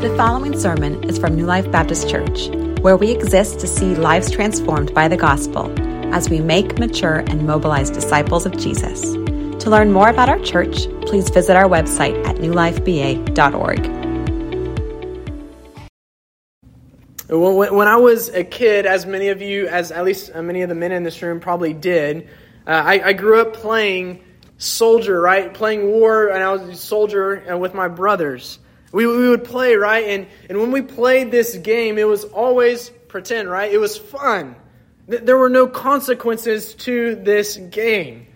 The following sermon is from New Life Baptist Church, where we exist to see lives transformed by the gospel as we make, mature, and mobilize disciples of Jesus. To learn more about our church, please visit our website at newlifeba.org. When I was a kid, as many of you, as at least many of the men in this room probably did, uh, I, I, grew up playing soldier, right? Playing war, and I was a soldier uh, with my brothers. We, we would play, right? And, and when we played this game, it was always pretend, right? It was fun. There were no consequences to this game,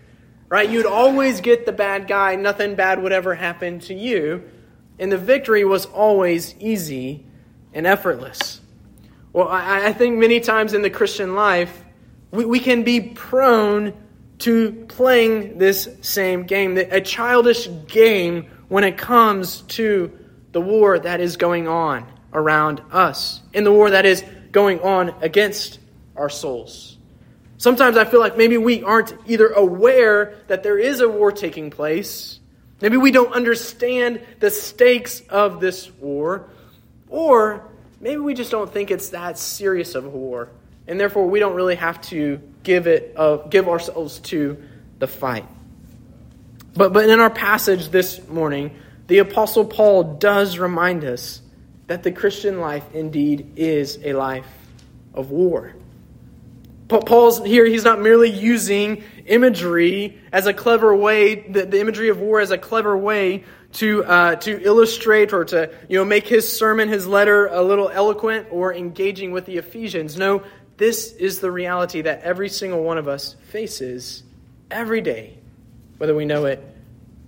right? You'd always get the bad guy, nothing bad would ever happen to you, and the victory was always easy and effortless. Well, I, I think many times in the Christian life, we, we can be prone to playing this same game, a childish game when it comes to the war that is going on around us, in the war that is going on against our souls. Sometimes I feel like maybe we aren't either aware that there is a war taking place, maybe we don't understand the stakes of this war, or maybe we just don't think it's that serious of a war, and therefore we don't really have to give it uh, give ourselves to the fight. But but in our passage this morning, the Apostle Paul does remind us that the Christian life indeed is a life of war. Paul's here, he's not merely using imagery as a clever way, the, the imagery of war as a clever way to, uh, to illustrate or to you know, make his sermon, his letter, a little eloquent or engaging with the Ephesians. No, this is the reality that every single one of us faces every day, whether we know it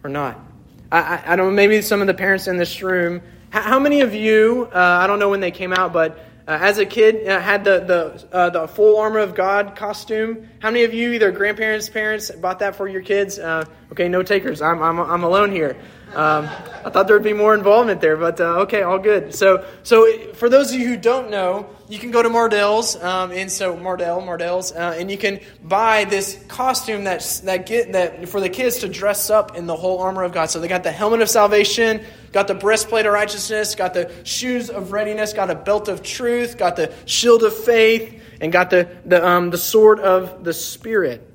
or not. I, I, don't know, maybe some of the parents in this room, how, how many of you, uh, I don't know when they came out, but uh, as a kid uh, had the, the, uh, the full armor of God costume? How many of you, either grandparents, parents, bought that for your kids? Uh, okay, no takers. I'm, I'm, I'm alone here. Um, I thought there would be more involvement there, but uh, okay, all good. So, so for those of you who don't know, you can go to Mardel's, um, and so Mardel, Mardel's, uh, and you can buy this costume that's that get that for the kids to dress up in the whole armor of God. So they got the helmet of salvation, got the breastplate of righteousness, got the shoes of readiness, got a belt of truth, got the shield of faith, and got the the um, the sword of the spirit.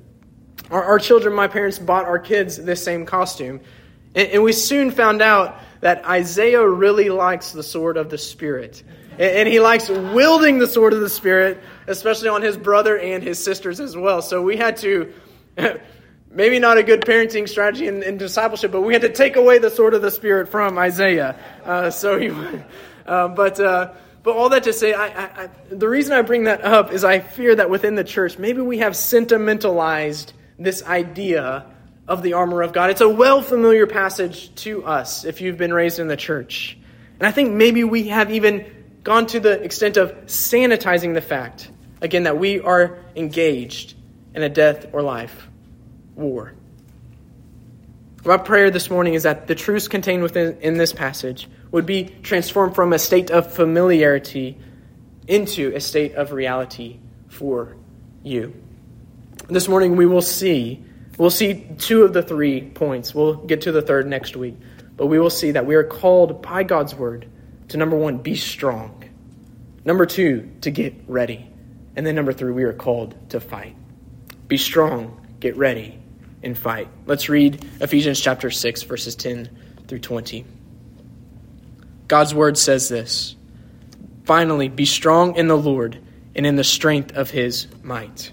Our, our children, my parents bought our kids this same costume. And, and we soon found out that Isaiah really likes the sword of the Spirit. And, and he likes wielding the sword of the Spirit, especially on his brother and his sisters as well. So we had to. maybe not a good parenting strategy in, in, discipleship, but we had to take away the sword of the Spirit from Isaiah. Uh, so he, uh, but uh, but all that to say, I, I, I, the reason I bring that up is I fear that within the church, maybe we have sentimentalized this idea of the armor of God. It's a well familiar passage to us if you've been raised in the church. And I think maybe we have even gone to the extent of sanitizing the fact, again, that we are engaged in a death or life war. My prayer this morning is that the truths contained within in this passage would be transformed from a state of familiarity into a state of reality for you. This morning we will see We'll see two of the three points. We'll get to the third next week. But we will see that we are called by God's word to number one, be strong. Number two, to get ready. And then number three, we are called to fight. Be strong, get ready, and fight. Let's read Ephesians chapter 6, verses 10 through 20. God's word says this Finally, be strong in the Lord and in the strength of his might.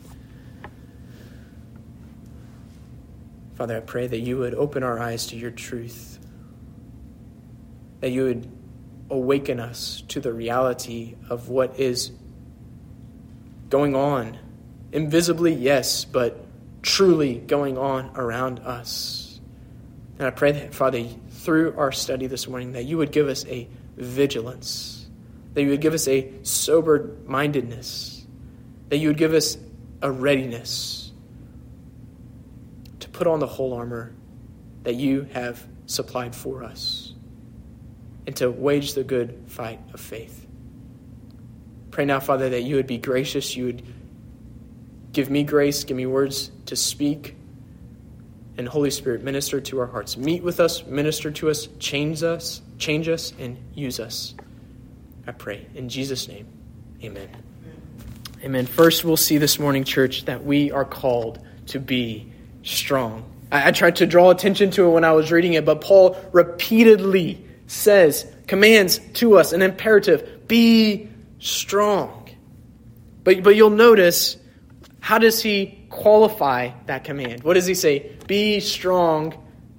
Father, I pray that you would open our eyes to your truth, that you would awaken us to the reality of what is going on. Invisibly, yes, but truly going on around us. And I pray that, Father, through our study this morning, that you would give us a vigilance, that you would give us a sober mindedness, that you would give us a readiness put on the whole armor that you have supplied for us and to wage the good fight of faith. Pray now, Father, that you would be gracious, you would give me grace, give me words to speak, and Holy Spirit, minister to our hearts. Meet with us, minister to us, change us, change us, and use us. I pray. In Jesus' name, amen. Amen. First, we'll see this morning, church, that we are called to be strong. I, I tried to draw attention to it when I was reading it, but Paul repeatedly says, commands to us an imperative be strong. But, but you'll notice, how does he qualify that command? What does he say? Be strong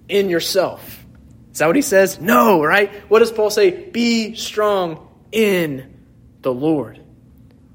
in yourself. Is that what he says? No, right? What does Paul say? Be strong in the Lord.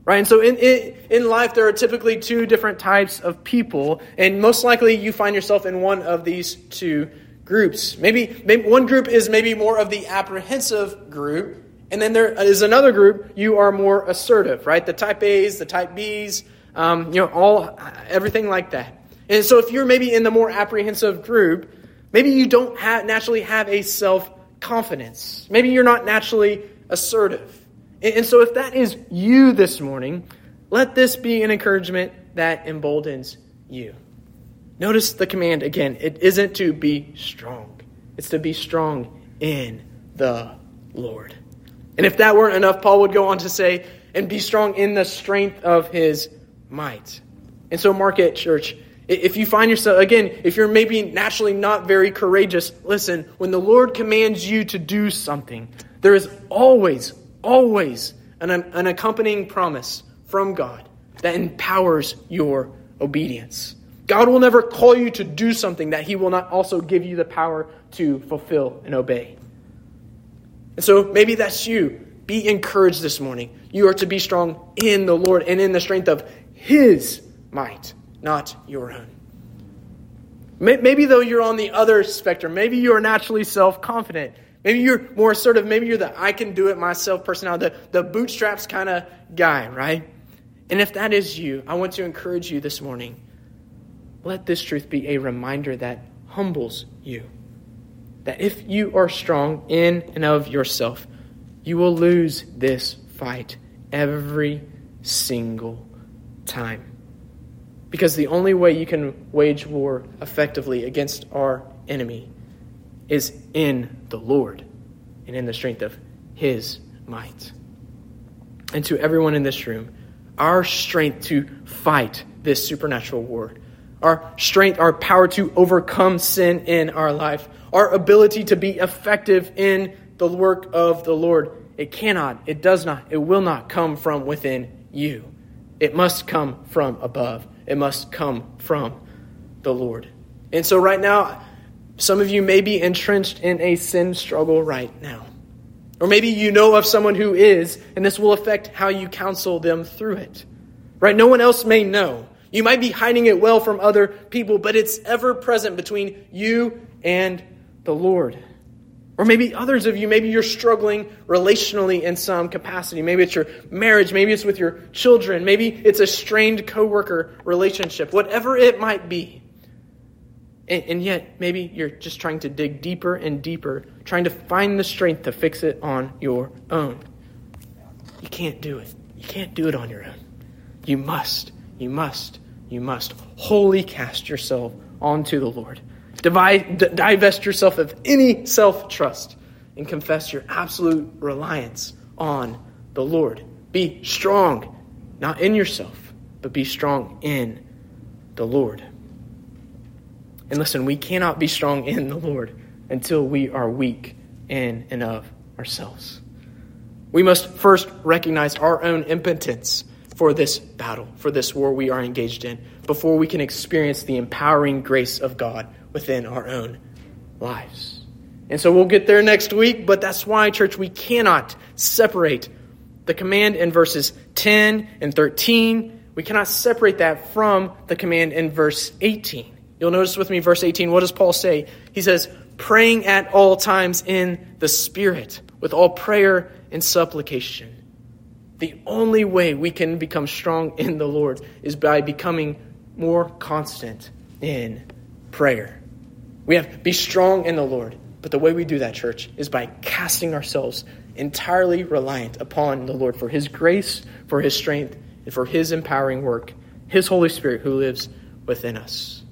Right? And so in, in, in life, there are typically two different types of people, and most likely you find yourself in one of these two groups. Maybe, maybe one group is maybe more of the apprehensive group, and then there is another group, you are more assertive, right? The type A's, the type B's, um, you know, all, everything like that. And so if you're maybe in the more apprehensive group, maybe you don't have, naturally have a self confidence. Maybe you're not naturally assertive. And, so if that is you this morning, let this be an encouragement that emboldens you. Notice the command again. It isn't to be strong, it's to be strong in the Lord. And if that weren't enough, Paul would go on to say, and be strong in the strength of his might. And so, mark Market Church, if you find yourself, again, if you're maybe naturally not very courageous, listen, when the Lord commands you to do something, there is always, always an, an accompanying promise from God that empowers your obedience. God will never call you to do something that He will not also give you the power to fulfill and obey. And so maybe that's you. Be encouraged this morning. You are to be strong in the Lord and in the strength of His might, not your own. Maybe, though, you're on the other spectrum. Maybe you are naturally self confident. Maybe you're more assertive. Maybe you're the I can do it myself personality, the, the bootstraps kind of guy, right? And if that is you, I want to encourage you this morning. Let this truth be a reminder that humbles you that if you are strong in and of yourself, you will lose this fight every single time. Because the only way you can wage war effectively against our enemy is in the Lord and in the strength of His might. And to everyone in this room, our strength to fight this supernatural war, our strength, our power to overcome sin in our life, our ability to be effective in the work of the Lord. It cannot, it does not, it will not come from within you. It must come from above. It must come from the Lord. And so, right now, some of you may be entrenched in a sin struggle right now. Or maybe you know of someone who is, and this will affect how you counsel them through it. Right? No one else may know. You might be hiding it well from other people, but it's ever present between you and the Lord. Or maybe others of you, maybe you're struggling relationally in some capacity. Maybe it's your marriage, maybe it's with your children, maybe it's a strained coworker relationship, whatever it might be. And, and, yet, maybe you're just trying to dig deeper and deeper, trying to find the strength to fix it on your own. You can't do it. You can't do it on your own. You must, you must, you must wholly cast yourself onto the Lord. Divide, d- divest yourself of any self trust and confess your absolute reliance on the Lord. Be strong, not in yourself, but be strong in the Lord. And listen, we cannot be strong in the Lord until we are weak in and of ourselves. We must first recognize our own impotence for this battle, for this war we are engaged in, before we can experience the empowering grace of God within our own lives. And so we'll get there next week, but that's why, church, we cannot separate the command in verses 10 and 13. We cannot separate that from the command in verse 18. You'll notice with me, verse 18, what does Paul say? He says, praying at all times in the Spirit, with all prayer and supplication. The only way we can become strong in the Lord is by becoming more constant in prayer. We have be strong in the Lord. But the way we do that, church, is by casting ourselves entirely reliant upon the Lord for His grace, for His strength, and for His empowering work, His Holy Spirit who lives within us.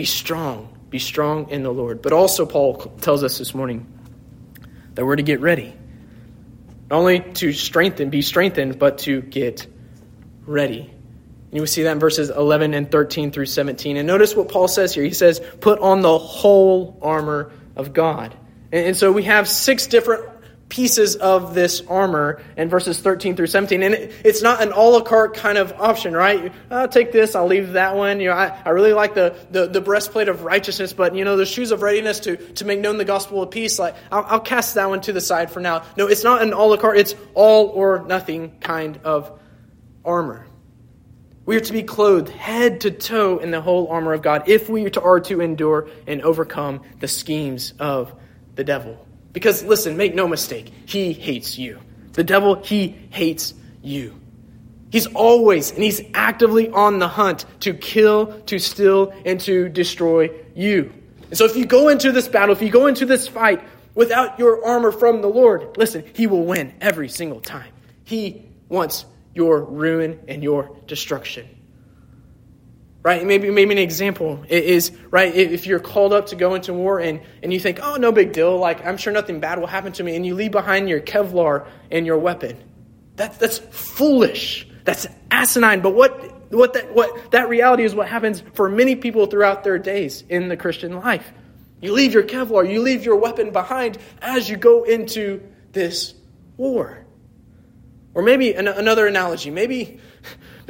Be strong. Be strong in the Lord. But also, Paul tells us this morning that we're to get ready. Not only to strengthen, be strengthened, but to get ready. And you will see that in verses 11 and 13 through 17. And notice what Paul says here. He says, Put on the whole armor of God. And, so we have six different pieces of this armor in verses 13 through 17. And it, it's not an a la carte kind of option, right? I'll take this, I'll leave that one. You know, I, I really like the, the, the, breastplate of righteousness, but, you know, the shoes of readiness to, to make known the gospel of peace, like, I'll, I'll cast that one to the side for now. No, it's not an a la carte, it's all or nothing kind of armor. We are to be clothed head to toe in the whole armor of God if we are to endure and overcome the schemes of the devil. Because listen, make no mistake, he hates you. The devil, he hates you. He's always and he's actively on the hunt to kill, to steal, and to destroy you. And so if you go into this battle, if you go into this fight without your armor from the Lord, listen, he will win every single time. He wants your ruin and your destruction. Right? Maybe, maybe an example is, right, if you're called up to go into war and, and you think, oh, no big deal, like, I'm sure nothing bad will happen to me, and you leave behind your Kevlar and your weapon. That, that's foolish. That's asinine. But what, what, that, what that reality is what happens for many people throughout their days in the Christian life. You leave your Kevlar, you leave your weapon behind as you go into this war. Or maybe an, another analogy. Maybe,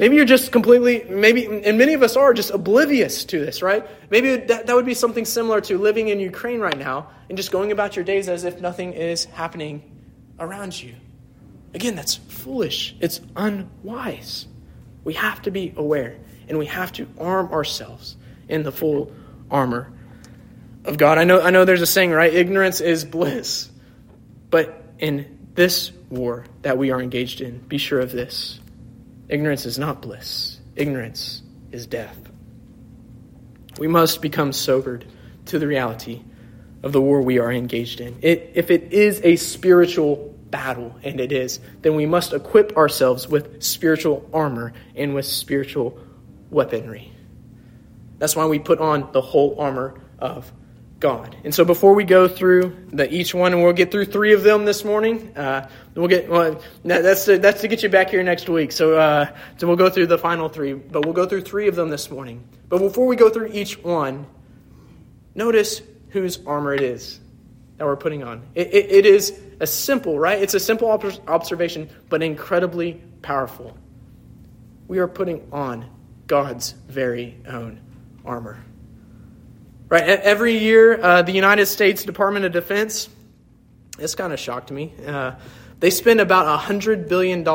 maybe you're just completely, maybe, and many of us are just oblivious to this, right? Maybe that, that would be something similar to living in Ukraine right now and just going about your days as if nothing is happening around you. Again, that's foolish. It's unwise. We have to be aware and we have to arm ourselves in the full armor of God. I know, I know there's a saying, right? Ignorance is bliss. But in this war that we are engaged in, be sure of this ignorance is not bliss, ignorance is death. We must become sobered to the reality of the war we are engaged in. It, if it is a spiritual battle, and it is, then we must equip ourselves with spiritual armor and with spiritual weaponry. That's why we put on the whole armor of God. And so before we go through the each one, and we'll get through three of them this morning. Uh, we'll get well, that's to, that's to get you back here next week. So uh, so we'll go through the final three, but we'll go through three of them this morning. But before we go through each one, notice whose armor it is that we're putting on. it, it, it is a simple, right? It's a simple observation, but incredibly powerful. We are putting on God's very own armor. Right? Every year, uh, the United States Department of Defense, this kind of shocked me. Uh, they spend about $100 billion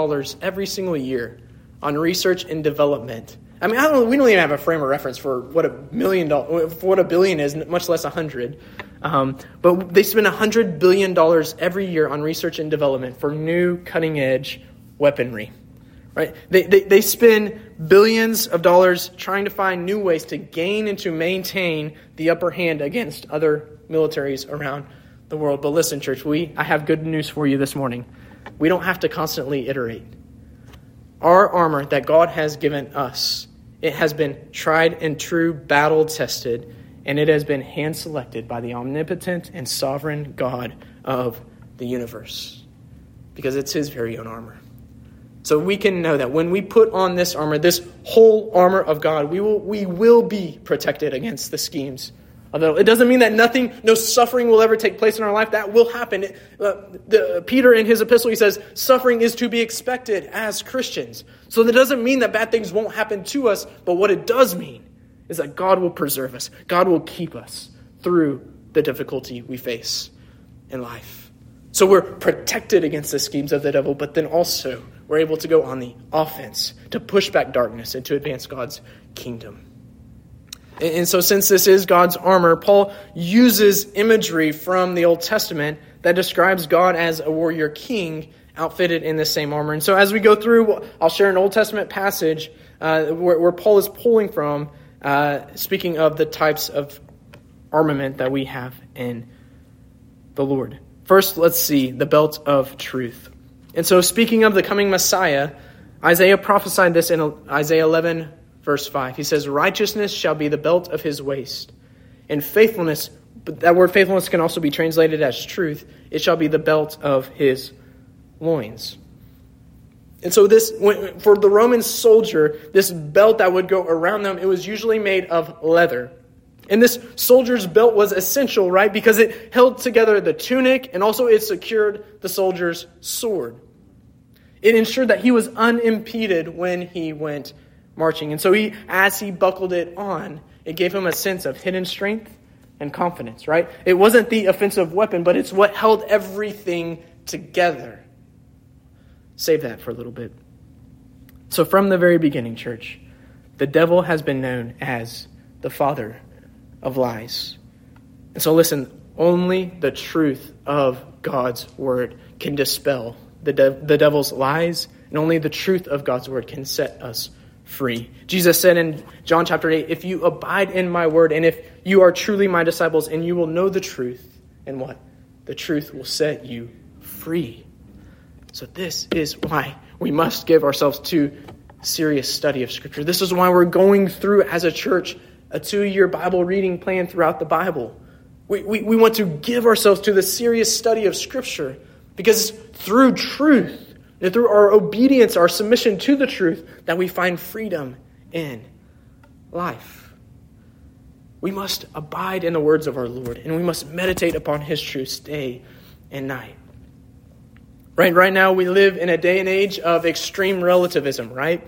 every single year on research and development. I mean, I don't, we don't even have a frame of reference for what a million dollars, what a billion is, much less a hundred. Um, but they spend $100 billion every year on research and development for new cutting edge weaponry right? They, they, they spend billions of dollars trying to find new ways to gain and to maintain the upper hand against other militaries around the world. But listen, church, we, I have good news for you this morning. We don't have to constantly iterate. our armor that God has given us, it has been tried and true, battle tested, and it has been hand selected by the omnipotent and sovereign God of the universe because it's his very own armor. So we can know that when we put on this armor, this whole armor of God, we will, we will be protected against the schemes Although it doesn't mean that nothing, no suffering will ever take place in our life. That will happen. Uh, the, Peter, in his epistle, he says, suffering is to be expected as Christians. So that doesn't mean that bad things won't happen to us, but what it does mean is that God will preserve us. God will keep us through the difficulty we face in life. So we're protected against the schemes of the devil, but then also we're able to go on the offense to push back darkness and to advance God's kingdom. And so, since this is God's armor, Paul uses imagery from the Old Testament that describes God as a warrior king outfitted in the same armor. And so, as we go through, I'll share an Old Testament passage uh, where, where, Paul is pulling from, uh, speaking of the types of armament that we have in the Lord. First, let's see the belt of truth. And so, speaking of the coming Messiah, Isaiah prophesied this in Isaiah 11, verse 5. He says, Righteousness shall be the belt of his waist, and faithfulness, but that word faithfulness can also be translated as truth, it shall be the belt of his loins. And so, this for the Roman soldier, this belt that would go around them, it was usually made of leather. And this soldier's belt was essential, right? Because it held together the tunic and also it secured the soldier's sword. It ensured that he was unimpeded when he went marching. And so he, as he buckled it on, it gave him a sense of hidden strength and confidence, right? It wasn't the offensive weapon, but it's what held everything together. Save that for a little bit. So, from the very beginning, church, the devil has been known as the father of lies. And so, listen, only the truth of God's word can dispel the, de- the devil's lies, and only the truth of God's word can set us free. Jesus said in John chapter 8, If you abide in my word, and if you are truly my disciples, and you will know the truth, and what? The truth will set you free. So, this is why we must give ourselves to serious study of Scripture. This is why we're going through, as a church, a two year Bible reading plan throughout the Bible. We, we, we want to give ourselves to the serious study of Scripture because through truth, and through our obedience, our submission to the truth, that we find freedom in life. We must abide in the words of our Lord, and we must meditate upon His truth day and night. Right, right now, we live in a day and age of extreme relativism, right?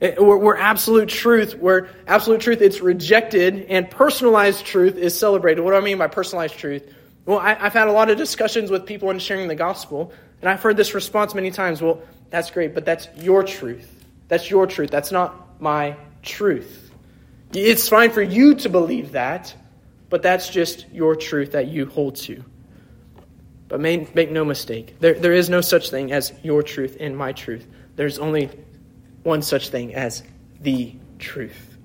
Where, absolute truth, where absolute truth it's rejected and personalized truth is celebrated. What do I mean by personalized truth? Well, I, have had a lot of discussions with people in sharing the gospel and I've heard this response many times well, that's great, but that's your truth. That's your truth. That's not my truth. It's fine for you to believe that, but that's just your truth that you hold to. But make, make no mistake, there, there is no such thing as your truth and my truth. There's only one such thing as the truth.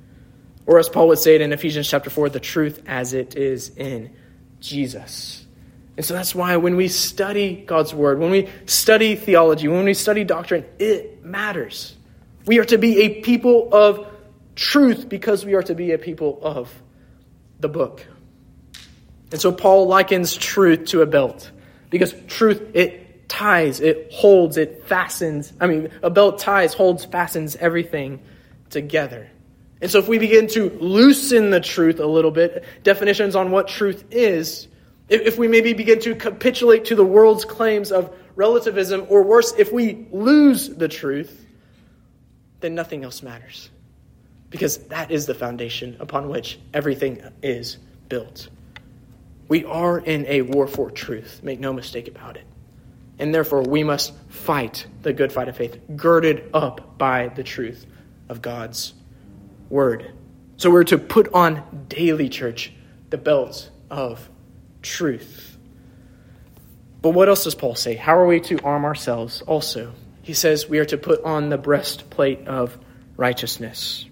Or as Paul would say it in Ephesians chapter 4, the truth as it is in Jesus. And so that's why when we study God's Word, when we study theology, when we study doctrine, it matters. We are to be a people of truth because we are to be a people of the book. And so Paul likens truth to a belt because truth, it ties, it holds, it fastens. I mean, a belt ties, holds, fastens everything together. And so if we begin to loosen the truth a little bit, definitions on what truth is, if we maybe begin to capitulate to the world's claims of relativism, or worse, if we lose the truth, then nothing else matters. Because that is the foundation upon which everything is built. We are in a war for truth, make no mistake about it. And therefore, we must fight the good fight of faith, girded up by the truth of God's word. So we're to put on daily, church, the belt of truth. But what else does Paul say? How are we to arm ourselves also? He says we are to put on the breastplate of righteousness.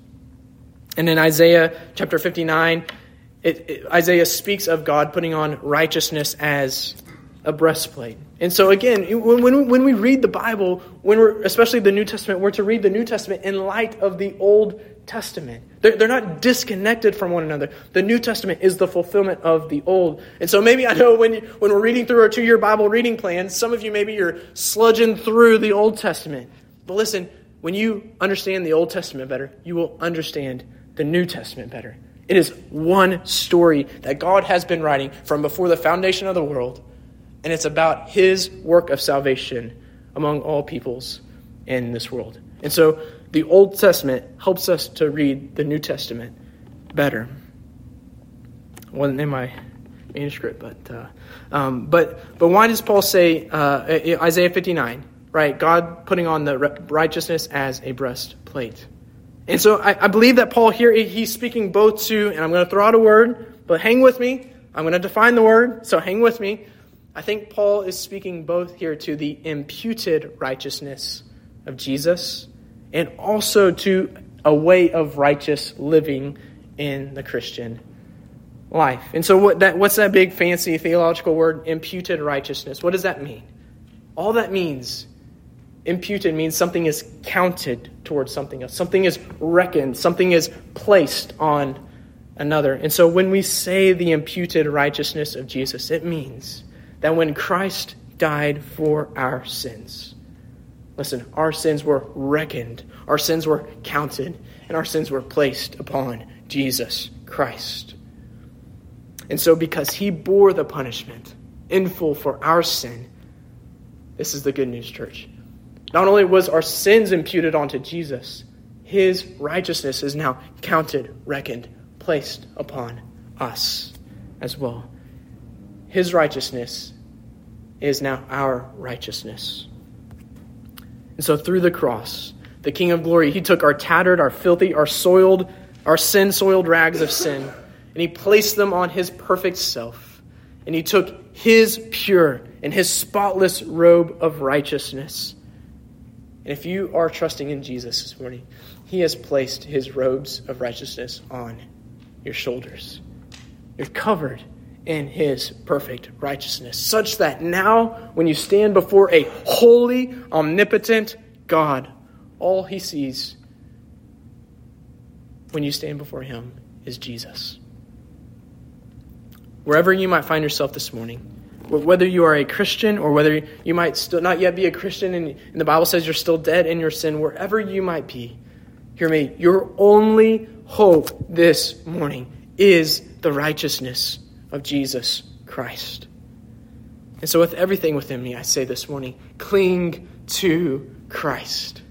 And in Isaiah chapter 59, it, it, Isaiah speaks of God putting on righteousness as a breastplate. And so again, when, when, when we read the Bible, when we're, especially the New Testament, we're to read the New Testament in light of the Old Testament. They're, they're not disconnected from one another. The New Testament is the fulfillment of the Old. And so maybe I know when, you, when we're reading through our two-year Bible reading plan, some of you maybe you're sludging through the Old Testament. But listen, when you understand the Old Testament better, you will understand the New Testament better. It is one story that God has been writing from before the foundation of the world, and it's about his work of salvation among all peoples in this world. And so the Old Testament helps us to read the New Testament better. Wasn't in my manuscript, but uh, um, but but why does Paul say uh, Isaiah 59? Right, God putting on the righteousness as a breastplate. And so I, I believe that Paul here, he's speaking both to, and I'm going to throw out a word, but hang with me. I'm going to define the word, so hang with me. I think Paul is speaking both here to the imputed righteousness of Jesus and also to a way of righteous living in the Christian life. And so, what that, what's that big fancy theological word, imputed righteousness? What does that mean? All that means Imputed means something is counted towards something else. Something is reckoned. Something is placed on another. And so when we say the imputed righteousness of Jesus, it means that when Christ died for our sins, listen, our sins were reckoned, our sins were counted, and our sins were placed upon Jesus Christ. And so because he bore the punishment in full for our sin, this is the good news, church. Not only was our sins imputed onto Jesus, his righteousness is now counted, reckoned, placed upon us as well. His righteousness is now our righteousness. And so through the cross, the King of glory, he took our tattered, our filthy, our soiled, our sin soiled rags of sin, and he placed them on his perfect self. And he took his pure and his spotless robe of righteousness and if you are trusting in Jesus this morning, He has placed His robes of righteousness on your shoulders. You're covered in His perfect righteousness, such that now, when you stand before a holy, omnipotent God, all He sees when you stand before Him is Jesus. Wherever you might find yourself this morning, whether you are a Christian or whether you might still not yet be a Christian and, the Bible says you're still dead in your sin, wherever you might be, hear me, your only hope this morning is the righteousness of Jesus Christ. And so, with everything within me, I say this morning cling to Christ.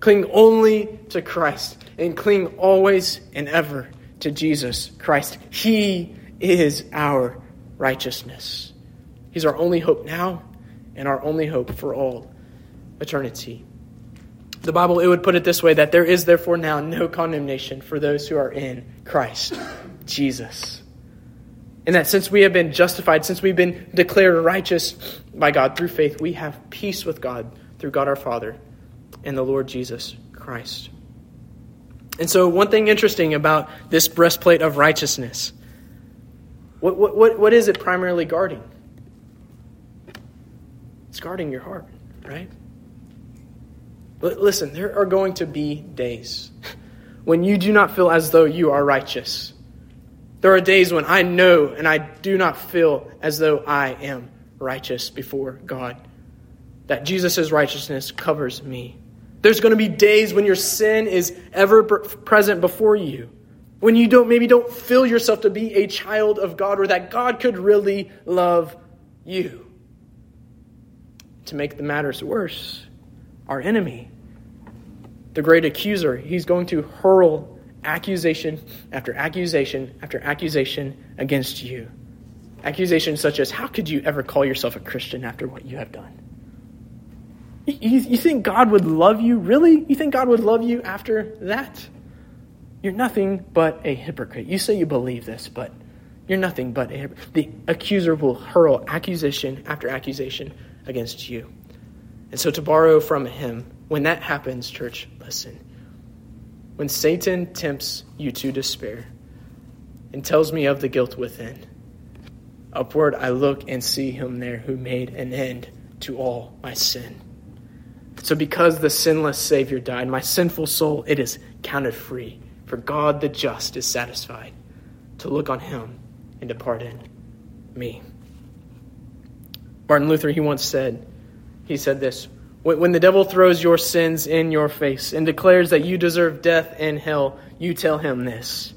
Cling only to Christ and cling always and ever to Jesus Christ. He is our righteousness. He's our only hope now and our only hope for all eternity. The Bible, it would put it this way that there is therefore now no condemnation for those who are in Christ Jesus. And that since we have been justified, since we've been declared righteous by God through faith, we have peace with God through God our Father and the Lord Jesus Christ. And so, one thing interesting about this breastplate of righteousness what, what, what is it primarily guarding? It's guarding your heart, right? Listen, there are going to be days when you do not feel as though you are righteous. There are days when I know and I do not feel as though I am righteous before God. That Jesus' righteousness covers me. There's going to be days when your sin is ever present before you. When you don't maybe don't feel yourself to be a child of God or that God could really love you to make the matters worse, our enemy, the great accuser, he's going to hurl accusation after accusation after accusation against you. Accusations such as, How could you ever call yourself a Christian after what you have done? You, you think God would love you? Really? You think God would love you after that? You're nothing but a hypocrite. You say you believe this, but you're nothing but a hypocrite. The accuser will hurl accusation after accusation against you. And so, to borrow from him, when that happens, church, listen. When Satan tempts you to despair and tells me of the guilt within, Upward I look and see him there who made an end to all my sin. So because the sinless Savior died, my sinful soul, it is counted free. For God the just is satisfied to look on him and to pardon me. Martin Luther, he once said, he said this When the devil throws your sins in your face and declares that you deserve death and hell, you tell him this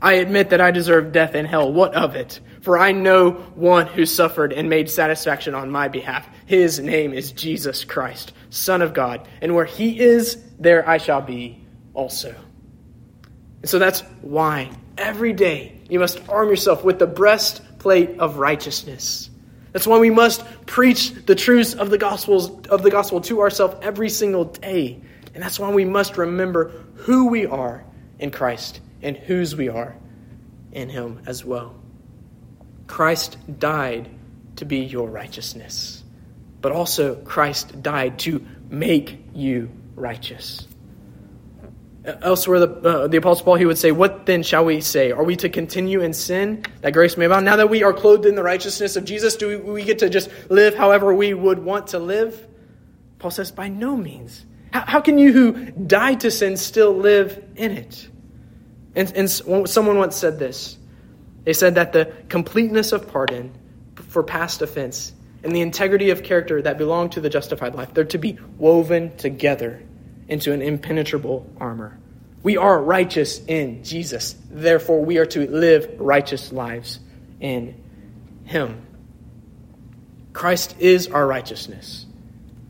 I admit that I deserve death and hell. What of it? For I know one who suffered and made satisfaction on my behalf. His name is Jesus Christ, Son of God. And where he is, there I shall be also. And so that's why every day you must arm yourself with the breastplate of righteousness. That's why we must preach the truths of the gospels of the gospel to ourselves every single day. And that's why we must remember who we are in Christ and whose we are in him as well. Christ died to be your righteousness, but also Christ died to make you righteous. Elsewhere, the, uh, the Apostle Paul, he would say, What then shall we say? Are we to continue in sin that grace may abound? Now that we are clothed in the righteousness of Jesus, do we, we get to just live however we would want to live? Paul says, By no means. How, how can you who died to sin still live in it? And, and someone once said this they said that the completeness of pardon for past offense and the integrity of character that belong to the justified life, they're to be woven together into an impenetrable armor. We are righteous in Jesus. Therefore, we are to live righteous lives in Him. Christ is our righteousness,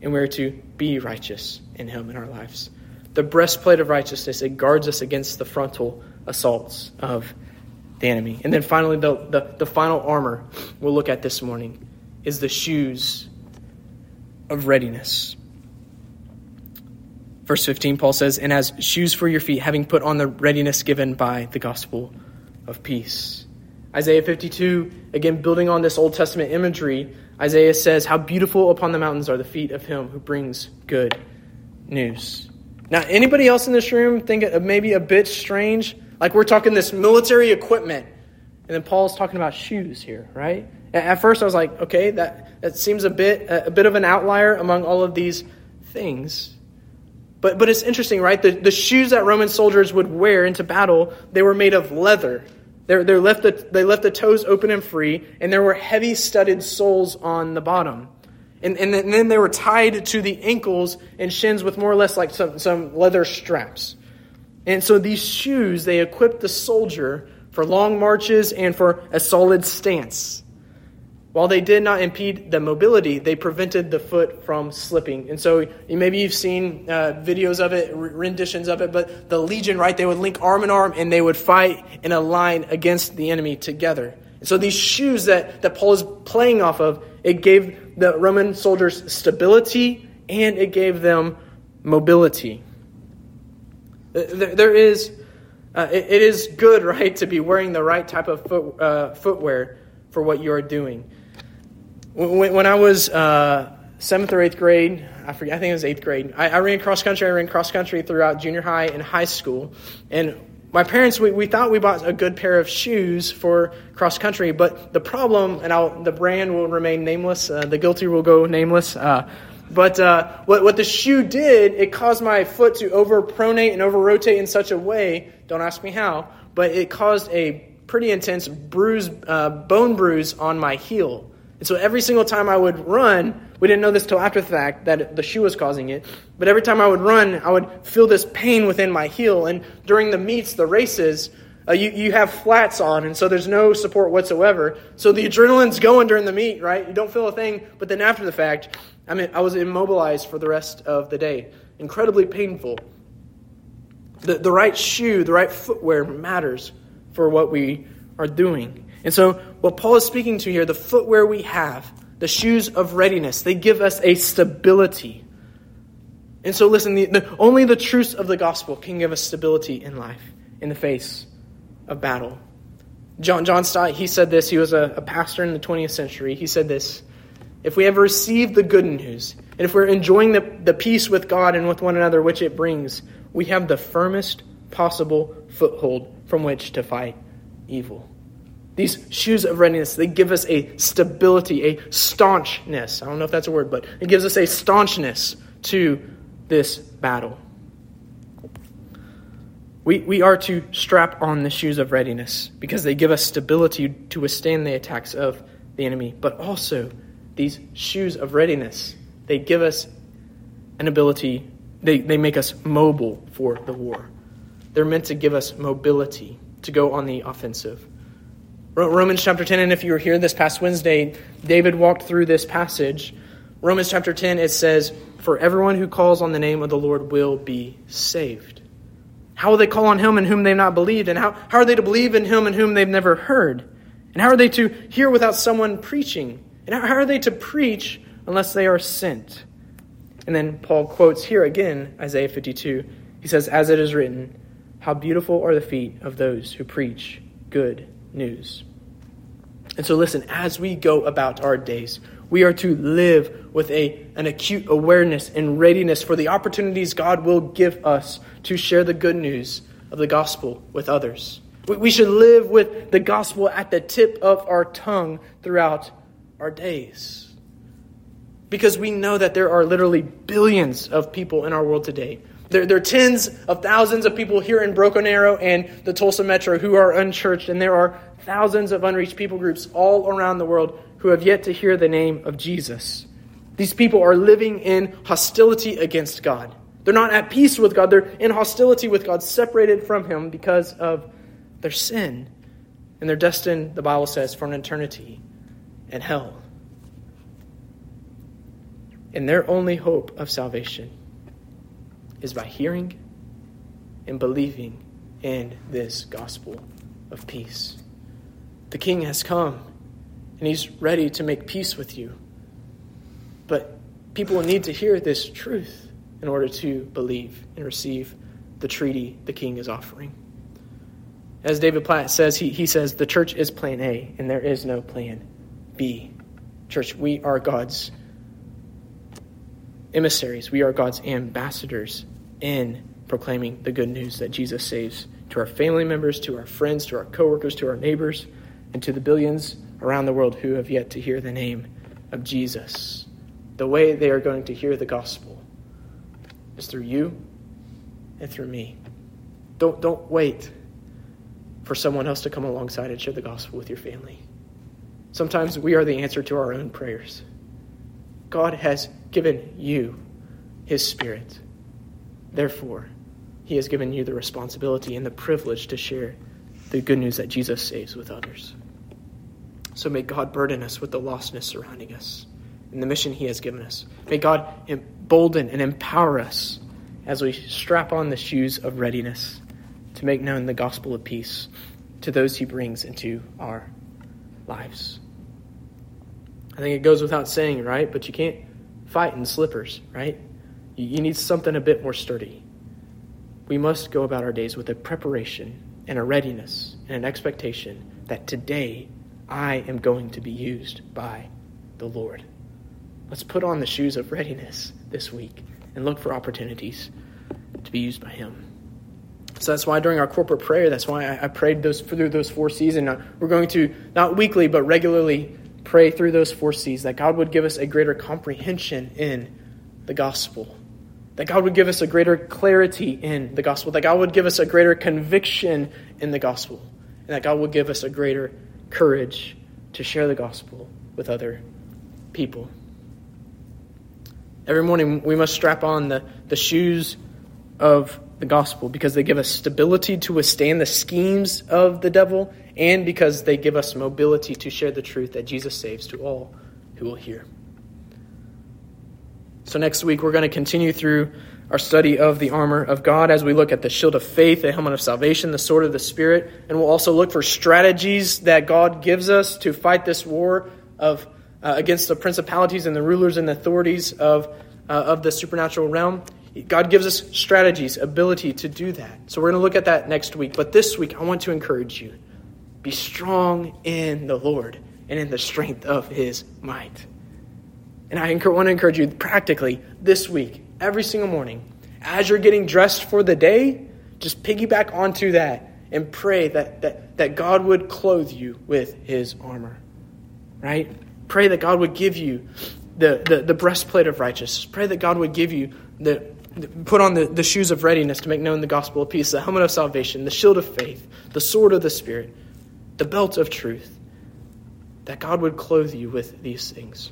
and we are to be righteous in Him in our lives. The breastplate of righteousness, it guards us against the frontal assaults of the enemy. And then finally, the, the, the final armor we'll look at this morning is the shoes of readiness. Verse 15, Paul says, And as shoes for your feet, having put on the readiness given by the gospel of peace. Isaiah 52, again, building on this Old Testament imagery, Isaiah says, How beautiful upon the mountains are the feet of him who brings good news. Now, anybody else in this room think it maybe a bit strange? Like we're talking this military equipment, and then Paul's talking about shoes here, right? At first, I was like, okay, that, that seems a bit a bit of an outlier among all of these things. But, but it's interesting, right? The, the shoes that Roman soldiers would wear into battle, they were made of leather. They're, they're left the, they left the toes open and free, and there were heavy studded soles on the bottom. And, and, then, and then they were tied to the ankles and shins with more or less like some, some leather straps. And so these shoes, they equipped the soldier for long marches and for a solid stance. While they did not impede the mobility, they prevented the foot from slipping. And so maybe you've seen uh, videos of it, renditions of it, but the legion, right, they would link arm in arm and they would fight in a line against the enemy together. And so these shoes that, that Paul is playing off of, it gave the Roman soldiers stability and it gave them mobility. There, there is, uh, it, it is good, right, to be wearing the right type of foot, uh, footwear for what you are doing. When, when I was uh, seventh or eighth grade, I forget, I think it was eighth grade, I, I ran cross country. I ran cross country throughout junior high and high school. And my parents, we, we thought we bought a good pair of shoes for cross country, but the problem, and I'll, the brand will remain nameless, uh, the guilty will go nameless. Uh, but uh, what, what the shoe did, it caused my foot to over pronate and over rotate in such a way, don't ask me how, but it caused a pretty intense bruise, uh, bone bruise on my heel. And so every single time I would run, we didn't know this till after the fact that the shoe was causing it, but every time I would run, I would feel this pain within my heel. And during the meets, the races, uh, you, you have flats on, and so there's no support whatsoever. So the adrenaline's going during the meet, right? You don't feel a thing, but then after the fact, I mean, I was immobilized for the rest of the day. Incredibly painful. The, the right shoe, the right footwear matters for what we are doing. And so, what Paul is speaking to here, the footwear we have, the shoes of readiness, they give us a stability. And so, listen, the, the, only the truths of the gospel can give us stability in life, in the face of battle. John, John Stott, he said this. He was a, a pastor in the 20th century. He said this If we have received the good news, and if we're enjoying the, the peace with God and with one another which it brings, we have the firmest possible foothold from which to fight evil. These shoes of readiness, they give us a stability, a staunchness. I don't know if that's a word, but it gives us a staunchness to this battle. We, we are to strap on the shoes of readiness because they give us stability to withstand the attacks of the enemy. But also, these shoes of readiness, they give us an ability, they, they make us mobile for the war. They're meant to give us mobility to go on the offensive. Romans chapter 10, and if you were here this past Wednesday, David walked through this passage. Romans chapter 10, it says, For everyone who calls on the name of the Lord will be saved. How will they call on him in whom they've not believed? And how, how are they to believe in him in whom they've never heard? And how are they to hear without someone preaching? And how, how are they to preach unless they are sent? And then Paul quotes here again Isaiah 52. He says, As it is written, How beautiful are the feet of those who preach good news. And so, listen, as we go about our days, we are to live with a, an acute awareness and readiness for the opportunities God will give us to share the good news of the gospel with others. We should live with the gospel at the tip of our tongue throughout our days. Because we know that there are literally billions of people in our world today. There, there are tens of thousands of people here in Broken Arrow and the Tulsa Metro who are unchurched, and there are thousands of unreached people groups all around the world who have yet to hear the name of Jesus. These people are living in hostility against God. They're not at peace with God. They're in hostility with God, separated from Him because of their sin. And they're destined, the Bible says, for an eternity in hell. And their only hope of salvation is by hearing and believing in this gospel of peace. The king has come and he's ready to make peace with you. But people need to hear this truth in order to believe and receive the treaty the king is offering. As David Platt says, he, he says, the church is plan A and there is no plan B. Church, we are God's emissaries, we are God's ambassadors in proclaiming the good news that Jesus saves to our family members, to our friends, to our coworkers, to our neighbors, and to the billions around the world who have yet to hear the name of Jesus. The way they are going to hear the gospel is through you and through me. Don't, don't wait for someone else to come alongside and share the gospel with your family. Sometimes we are the answer to our own prayers. God has given you His Spirit. Therefore, He has given you the responsibility and the privilege to share the good news that Jesus saves with others. So may God burden us with the lostness surrounding us and the mission He has given us. May God embolden and empower us as we strap on the shoes of readiness to make known the gospel of peace to those He brings into our lives. I think it goes without saying, right? But you can't fight in slippers, right? You need something a bit more sturdy. We must go about our days with a preparation and a readiness and an expectation that today I am going to be used by the Lord. Let's put on the shoes of readiness this week and look for opportunities to be used by Him. So that's why during our corporate prayer, that's why I, prayed those through those four C's, and uh, we're going to not weekly but regularly pray through those four C's that God would give us a greater comprehension in the gospel, that God would give us a greater clarity in the gospel, that God would give us a greater conviction in the gospel, and that God would give us a greater courage to share the gospel with other people. Every morning we must strap on the, the shoes of the gospel because they give us stability to withstand the schemes of the devil and because they give us mobility to share the truth that Jesus saves to all who will hear. So, next week, we're going to continue through our study of the armor of God as we look at the shield of faith, the helmet of salvation, the sword of the Spirit, and we'll also look for strategies that God gives us to fight this war of, uh, against the principalities and the rulers and authorities of, uh, of the supernatural realm. God gives us strategies, ability to do that. So we're going to look at that next week. But this week, I want to encourage you be strong in the Lord and in the strength of his might. And I want to encourage you practically this week, every single morning, as you're getting dressed for the day, just piggyback onto that and pray that, that, that God would clothe you with his armor. Right? Pray that God would give you the, the, the breastplate of righteousness. Pray that God would give you the, the put on the, the shoes of readiness to make known the gospel of peace, the helmet of salvation, the shield of faith, the sword of the Spirit, the belt of truth. That God would clothe you with these things.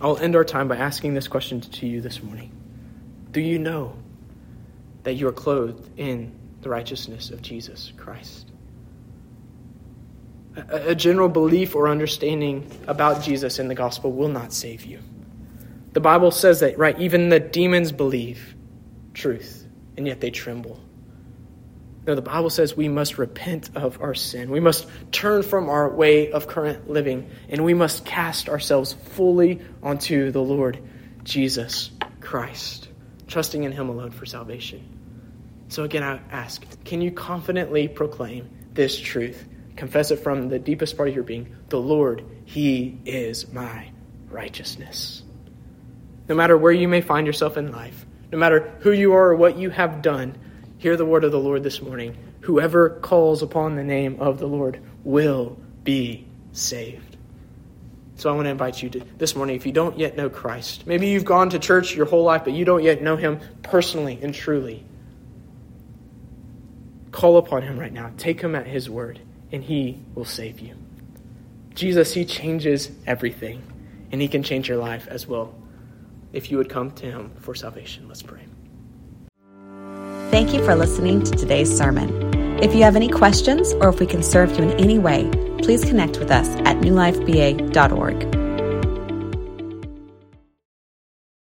I'll end our time by asking this question to you this morning Do you know that you are clothed in the righteousness of Jesus Christ? A, a general belief or understanding about Jesus in the gospel will not save you. The Bible says that, right, even the demons believe truth, and yet they tremble. No, the Bible says we must repent of our sin. We must turn from our way of current living, and we must cast ourselves fully onto the Lord Jesus Christ, trusting in Him alone for salvation. So, again, I ask can you confidently proclaim this truth? Confess it from the deepest part of your being the Lord, He is my righteousness. No matter where you may find yourself in life, no matter who you are or what you have done, Hear the word of the Lord this morning. Whoever calls upon the name of the Lord will be saved. So I want to invite you to this morning, if you don't yet know Christ, maybe you've gone to church your whole life, but you don't yet know him personally and truly. Call upon him right now. Take him at his word, and he will save you. Jesus, he changes everything, and he can change your life as well if you would come to him for salvation. Let's pray. Thank you for listening to today's sermon. If you have any questions or if we can serve you in any way, please connect with us at newlifeba.org.